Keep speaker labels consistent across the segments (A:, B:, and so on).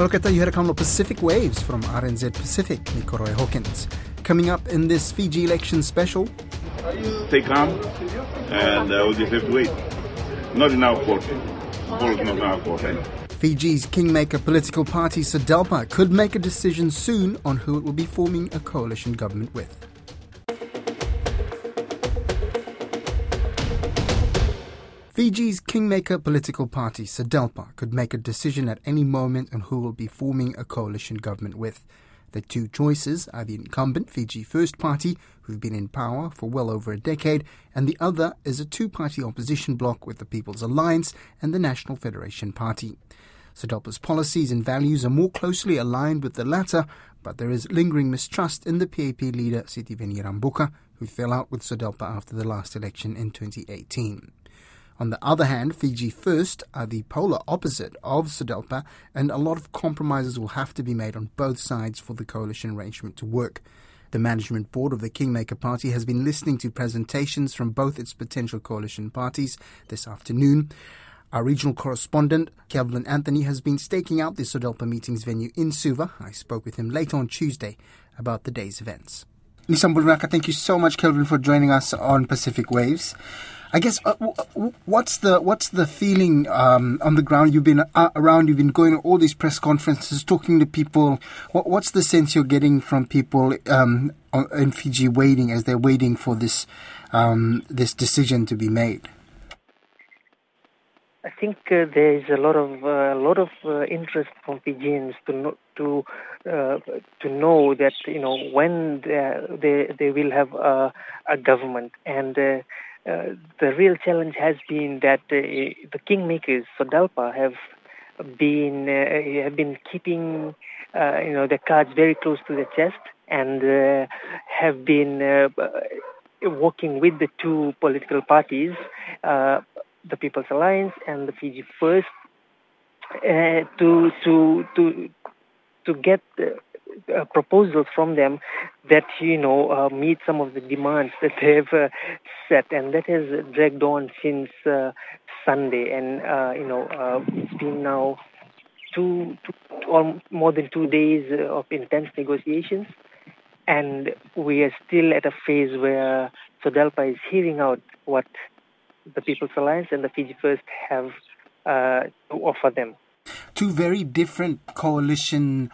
A: Haloketa, you had a couple of Pacific waves from RNZ Pacific, Nikoroy Hawkins. Coming up in this Fiji election special.
B: Stay calm and uh, we'll just have to wait. Not in our court. Is not in our court. Eh?
A: Fiji's kingmaker political party SODELPA could make a decision soon on who it will be forming a coalition government with. Fiji's kingmaker political party, SODELPA, could make a decision at any moment on who will be forming a coalition government with. The two choices are the incumbent Fiji First Party, who've been in power for well over a decade, and the other is a two party opposition bloc with the People's Alliance and the National Federation Party. SODELPA's policies and values are more closely aligned with the latter, but there is lingering mistrust in the PAP leader Sitiveni Rabuka, who fell out with SODELPA after the last election in 2018. On the other hand, Fiji First are the polar opposite of SODELPA, and a lot of compromises will have to be made on both sides for the coalition arrangement to work. The management board of the Kingmaker Party has been listening to presentations from both its potential coalition parties this afternoon. Our regional correspondent, Kelvin Anthony, has been staking out the SODELPA meetings venue in Suva. I spoke with him late on Tuesday about the day's events. Nisambulnaka, thank you so much, Kelvin, for joining us on Pacific Waves. I guess uh, what's the what's the feeling um, on the ground? You've been uh, around. You've been going to all these press conferences, talking to people. What, what's the sense you're getting from people um, in Fiji waiting as they're waiting for this um, this decision to be made?
C: I think uh, there is a lot of uh, a lot of uh, interest from Fijians to know, to uh, to know that you know when they they, they will have a, a government and uh, the real challenge has been that uh, the kingmakers, SODELPA, have been uh, have been keeping uh, you know their cards very close to their chest and uh, have been uh, working with the two political parties, the People's Alliance and the Fiji First, to to to to get uh, proposals from them that you know uh, meet some of the demands that they've uh, set, and that has dragged on since uh, Sunday, and uh, you know it's been now two, two or more than two days of intense negotiations, and we are still at a phase where SODELPA is hearing out what the People's Alliance and the Fiji First have to offer them.
A: Two very different coalition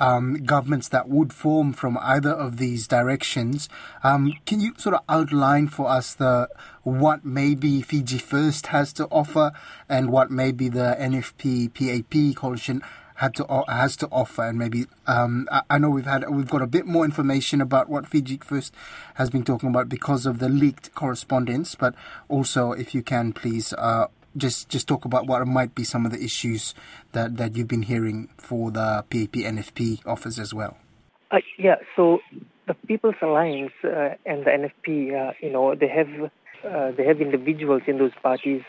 A: um, governments that would form from either of these directions. Um, can you sort of outline for us the what maybe Fiji First has to offer and what maybe the NFP PAP coalition had to has to offer, and maybe um, I, I, know we've had we've got a bit more information about what Fiji First has been talking about because of the leaked correspondence, but also if you can please uh, just just talk about what might be some of the issues that, that you've been hearing for the PAP NFP offers as well.
C: Uh, yeah, so the People's Alliance uh, and the NFP, uh, you know, they have uh, they have individuals in those parties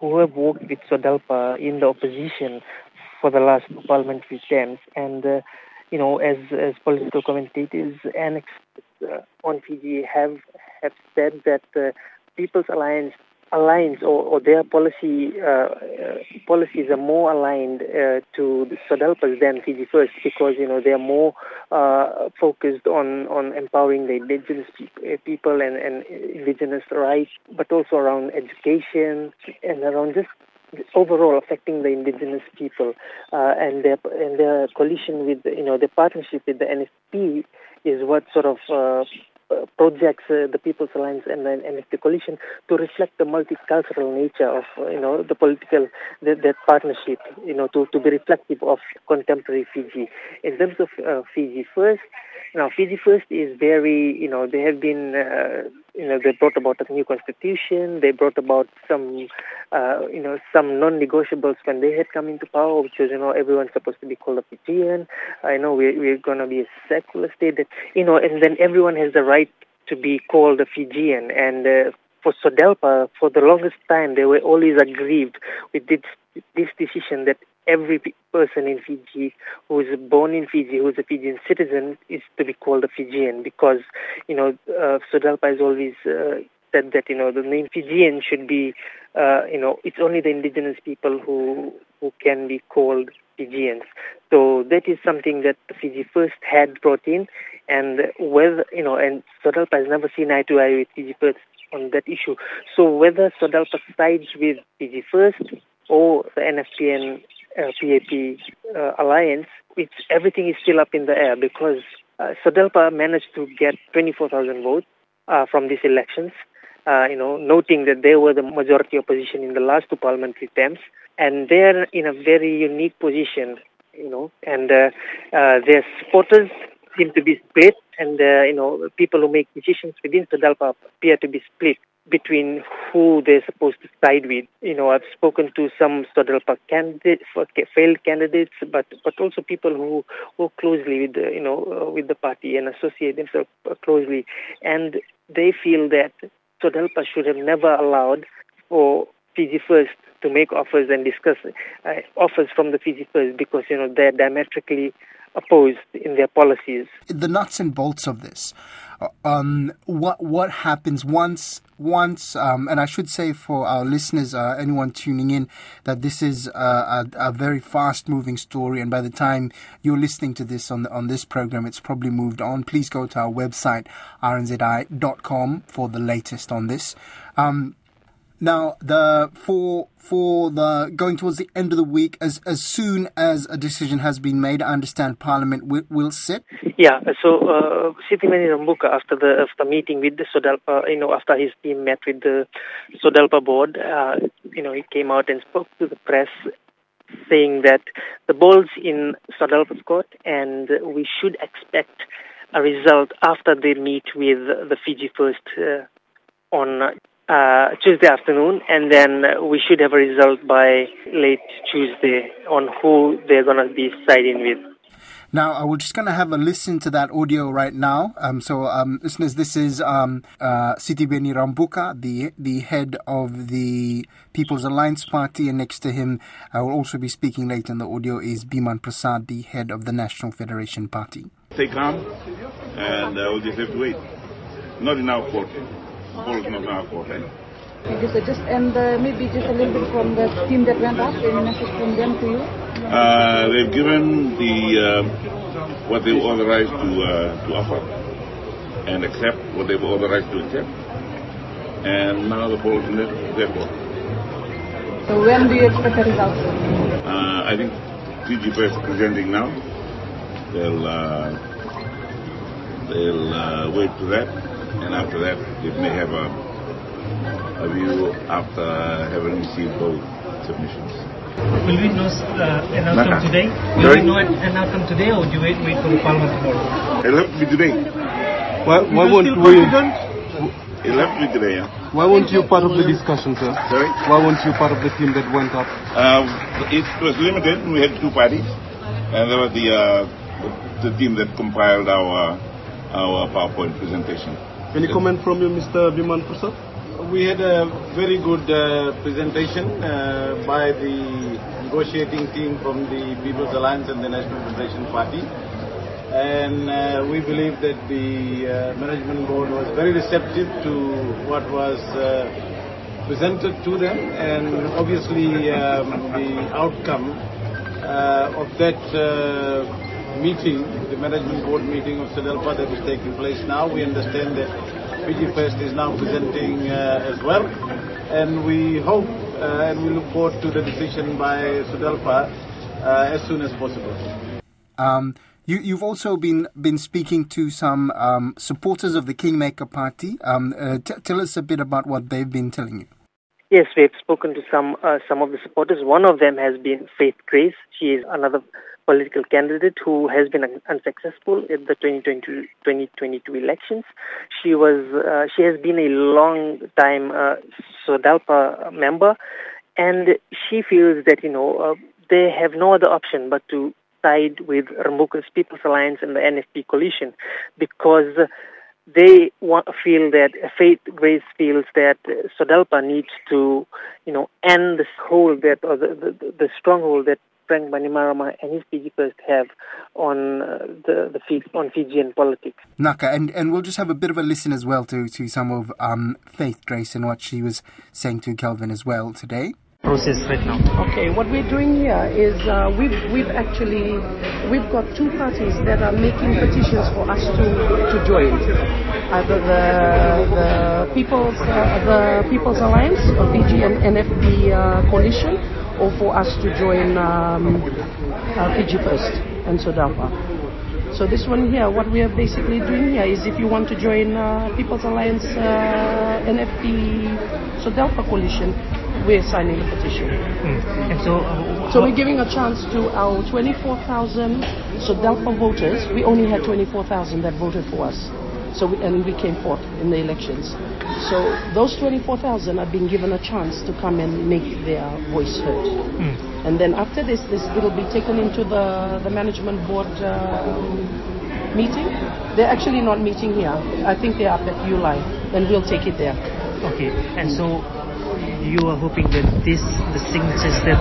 C: who have worked with SODELPA in the opposition for the last parliamentary terms, and uh, you know, as as political commentators and experts uh, on Fiji have have said that the People's Alliance aligns or, or their policy uh, uh, policies are more aligned uh, to SODELPA's than Fiji First because you know they are more uh, focused on, on empowering the indigenous pe- people and, and indigenous rights, but also around education and around just overall affecting the indigenous people uh, and their and their coalition with you know the partnership with the NFP is what sort of uh, projects uh, the People's Alliance and, the coalition to reflect the multicultural nature of uh, you know the political that, that partnership you know to, to be reflective of contemporary Fiji. In terms of uh, Fiji first now Fiji first is very you know they have been uh, you know they brought about a new constitution they brought about some uh, you know some non-negotiables when they had come into power which was you know everyone's supposed to be called a Fijian. I know we're, we're going to be a secular state that you know and then everyone has the right to be called a Fijian. And uh, for SODELPA, for the longest time, they were always aggrieved with this, this decision that every person in Fiji who is born in Fiji, who is a Fijian citizen, is to be called a Fijian because, you know, uh, SODELPA has always uh, said that, you know, the name Fijian should be, uh, you know, it's only the indigenous people who who can be called Fijians. So that is something that Fiji First had brought in, and whether you know, and SODELPA has never seen eye to eye with Fiji First on that issue. So whether SODELPA sides with Fiji First or the NFP and uh, PAP uh, alliance, it's, everything is still up in the air because uh, SODELPA managed to get 24,000 votes uh, from these elections. Uh, you know, noting that they were the majority opposition in the last two parliamentary terms, and they're in a very unique position, you know, and uh, uh, their supporters seem to be split, and uh, you know, people who make decisions within SODELPA appear to be split between who they're supposed to side with. You know, I've spoken to some SODELPA candidates, failed candidates, but but also people who work closely with the, you know uh, with the party and associate themselves closely, and they feel that SODELPA should have never allowed for Fiji First to make offers and discuss uh, offers from the Fiji First because you know they're diametrically opposed in their policies.
A: The nuts and bolts of this. Uh, um, what what happens once once um, and I should say for our listeners, uh, anyone tuning in, that this is a, a, very fast moving story, and by the time you're listening to this on the, on this program, it's probably moved on. Please go to our website rnzi.com for the latest on this. Um, now, the for for the going towards the end of the week, as as soon as a decision has been made, I understand Parliament will, will sit.
C: Yeah. So, uh, Sitiveni Rabuka, after the after meeting with the SODELPA, you know, after his team met with the SODELPA board, uh, you know, he came out and spoke to the press, saying that the ball's in SODELPA's court, and we should expect a result after they meet with the Fiji First uh, on uh, Tuesday afternoon, and then we should have a result by late Tuesday on who they're going to be siding with.
A: Now, we're just going to have a listen to that audio right now. Um, so, um, listeners, this is um, uh, Sitiveni Rabuka, the the head of the People's Alliance Party, and next to him, I will also be speaking later in the audio, is Biman Prasad, the head of the National Federation Party.
B: Stay calm, and uh, we'll just have to wait. Not in our court ball is not our fault.
D: Just, just and uh, maybe just a little bit from the team that went up, any message from them to you?
B: Uh, they've given the uh, what they were authorized to uh, to offer and accept what they were authorized to accept, and now the ball is in their court.
D: So when do you expect the results?
B: Uh, I think Fiji First presenting now. They'll uh, they'll wait for that and after that it may have a, a view after having received both submissions.
E: Will we know uh, an outcome today? Will Sorry? we know an outcome today or do we wait, wait for the parliament tomorrow?
B: It'll have to be today.
F: Why, why won't we...
B: It'll have to be today, yeah.
F: Why weren't you part of the discussion, sir?
B: Sorry?
F: Why weren't you part of the team that went up?
B: Uh, it was limited. We had two parties. And there was the, uh, the team that compiled our, our PowerPoint presentation.
F: Any comment from you, Mr. Biman Prasad?
G: We had a very good uh, presentation uh, by the negotiating team from the People's Alliance and the National Federation Party. And uh, we believe that the uh, management board was very receptive to what was uh, presented to them. And obviously, um, the outcome uh, of that meeting, the management board meeting of SODELPA that is taking place now. We understand that Fiji First is now presenting uh, as well. And we hope uh, and we look forward to the decision by SODELPA uh, as soon as possible.
A: Um, you, have also been been speaking to some um, supporters of the Kingmaker Party. Um, uh, t- tell us a bit about what they've been telling you.
C: Yes, we've spoken to some uh, some of the supporters. One of them has been Faith Grace. She is another political candidate who has been unsuccessful in the 2022, 2022 elections. She was uh, she has been a long time uh, SODELPA member, and she feels that you know uh, they have no other option but to side with Rabuka's People's Alliance and the NFP coalition because they want, feel that Faith Grace feels that SODELPA needs to, you know, end this hold that or the, the, the stronghold that Frank Bainimarama and his Fiji First have on uh, the, the on Fijian politics.
A: Naka, and, and we'll just have a bit of a listen as well to, to some of um, Faith Grace and what she was saying to Kelvin as well today.
E: process right now?
H: Okay, what we're doing here is uh, we've we've actually we've got two parties that are making petitions for us to to join. Either the the People's uh, the People's Alliance or PG and NFP uh, coalition, or for us to join um, uh, Fiji First and SODELPA. So this one here, what we are basically doing here is if you want to join uh, People's Alliance uh, NFP SODELPA coalition, we're signing the petition.
E: Mm. And so, uh,
H: So we're giving a chance to our 24,000 SODELPA voters. We only had 24,000 that voted for us. So we, and we came fourth in the elections. So those 24,000 are being given a chance to come and make their voice heard.
E: Mm.
H: And then after this, this it'll be taken into the, the management board um, meeting. They're actually not meeting here. I think they're up at Ulai. Then we'll take it there.
E: Okay, and so you are hoping that this, the signatures that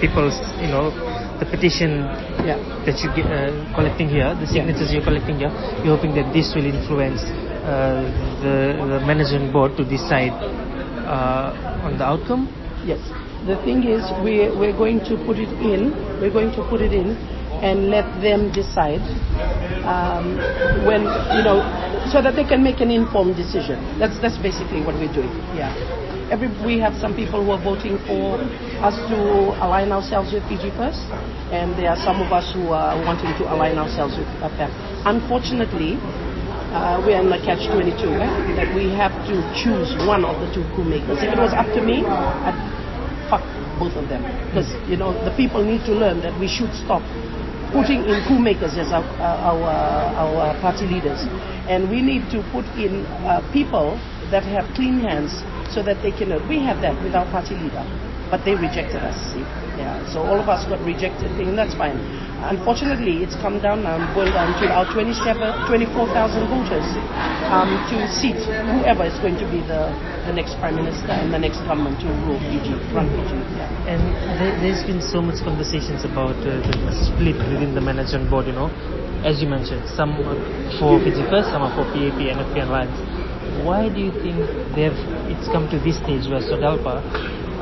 E: people, you know, the petition
H: Yeah.
E: that you get uh, collecting here, the signatures you're collecting here, you're hoping that this will influence uh, the, the management board to decide uh, on the outcome?
H: Yes. The thing is, we're, we're going to put it in, we're going to put it in and let them decide um, when, you know, so that they can make an informed decision. That's, that's basically what we're doing. Yeah. Every, we have some people who are voting for us to align ourselves with Fiji First, and there are some of us who are wanting to align ourselves with APEC. Unfortunately, uh, we are in a catch-22, eh? that we have to choose one of the two coup makers. If it was up to me, I'd fuck both of them. Because, you know, the people need to learn that we should stop putting in coup makers as our, our, our party leaders. And we need to put in uh, people that have clean hands so that they can, we have that with our party leader, but they rejected us. Yeah, so all of us got rejected, and that's fine. Unfortunately, it's come down now and boiled down to our 27, 24,000 voters um, to seat whoever is going to be the, the next prime minister and the next government to rule Fiji, run Fiji. Yeah.
E: And there, there's been so much conversations about uh, the split within the management board, you know. As you mentioned, some for Fiji First, some are for PAP and FP Alliance. Why do you think they've, it's come to this stage where SODELPA,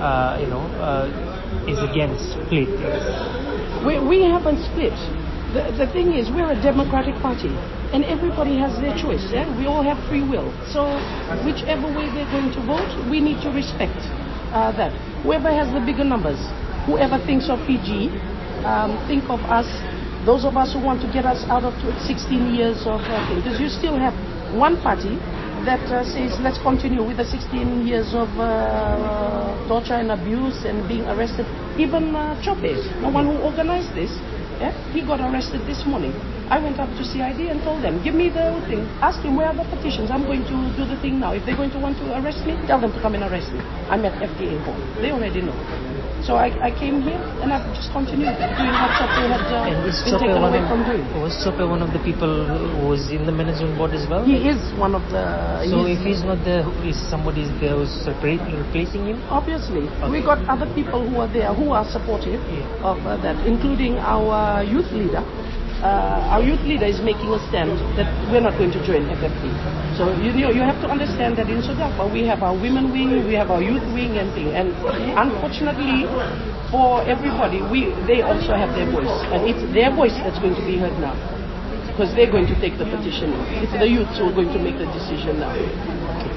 E: uh, you know, uh, is again split?
H: We, we haven't split. The, the thing is, we're a democratic party, and everybody has their choice. Yeah? We all have free will. So, whichever way they're going to vote, we need to respect uh, that. Whoever has the bigger numbers, whoever thinks of Fiji, um, think of us, those of us who want to get us out of 16 years of uh. Because you still have one party that uh, says let's continue with the 16 years of uh, torture and abuse and being arrested. Even uh, Chope, the one who organized this, yeah, he got arrested this morning. I went up to CID and told them, give me the thing. Ask him where are the petitions. I'm going to do the thing now. If they're going to want to arrest me, tell them to come and arrest me. I'm at FDA home. They already know. So I, I came here and I've just continued doing what Chope had uh,
E: And is
H: been
E: Chope
H: taken away
E: of,
H: from doing.
E: was Chope one of the people who was in the management board as well?
H: He is one of the.
E: So
H: he's-
E: if he's not there, is somebody there who's replacing him?
H: Obviously, we got other people who are there who are supportive
E: Yeah.
H: of uh, that, including our youth leader. Uh, our youth leader is making a stand that we're not going to join FFP. So you know you have to understand that in SODELPA we have our women wing, we have our youth wing, and thing. And unfortunately, for everybody, we they also have their voice, and it's their voice that's going to be heard now because they're going to take the petition. It's the youth who are going to make the decision now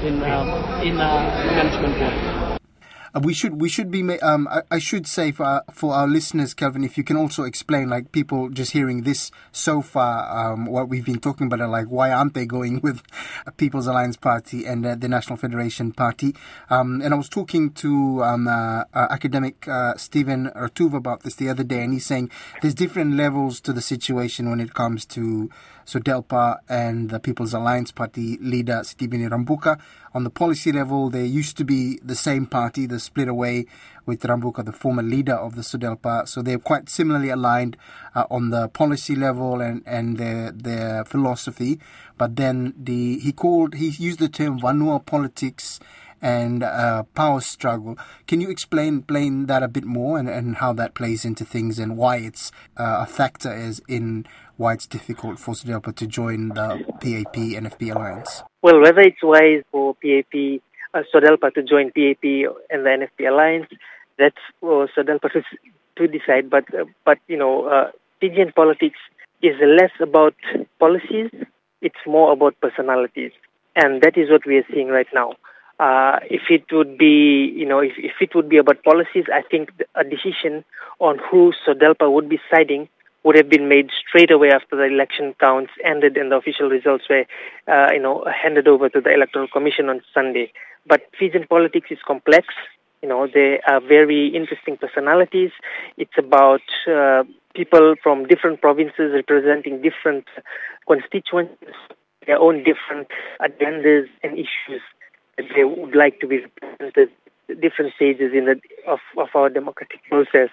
H: in um, in uh, management board.
A: Uh, we should we should be um I, I should say for our, for our listeners Kelvin if you can also explain like people just hearing this so far um what we've been talking about are like why aren't they going with People's Alliance Party and uh, the National Federation Party um and I was talking to um uh, uh, academic uh, Stephen Ratuva about this the other day and he's saying there's different levels to the situation when it comes to Sodelpa and the People's Alliance Party leader Stephen Rabuka. On the policy level, they used to be the same party, they split away with Rabuka, the former leader of the SODELPA. So they're quite similarly aligned uh, on the policy level and, and their, their philosophy. But then the he called, he used the term Vanua politics and uh, power struggle. Can you explain, explain that a bit more and, and how that plays into things and why it's uh, a factor is in why it's difficult for Sodelpa to join the PAP NFP alliance?
C: Well, whether it's wise for PAP, uh, Sodelpa to join PAP and the NFP alliance, That's for SODELPA to, to decide. But uh, but you know, uh, Fijian politics is less about policies; it's more about personalities, and that is what we are seeing right now. Uh, if it would be, you know, if, if it would be about policies, I think a decision on who SODELPA would be siding would have been made straight away after the election counts ended and the official results were, uh, you know, handed over to the Electoral Commission on Sunday. But Fijian politics is complex. You know, they are very interesting personalities. It's about uh, people from different provinces representing different constituents, their own different agendas and issues that they would like to be represented different stages in the of, of our democratic process.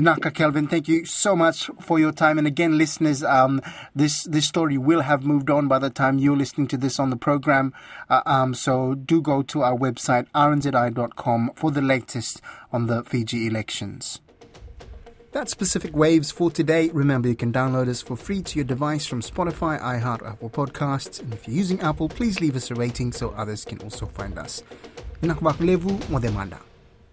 A: Naka Kelvin, thank you so much for your time. And again, listeners, um, this this story will have moved on by the time you're listening to this on the program. Uh, um, so do go to our website rnzi.com for the latest on the Fiji elections. That's Pacific Waves for today. Remember, you can download us for free to your device from Spotify, iHeart, Apple Podcasts. And if you're using Apple, please leave us a rating so others can also find us. Nakbak Levu Modemanda.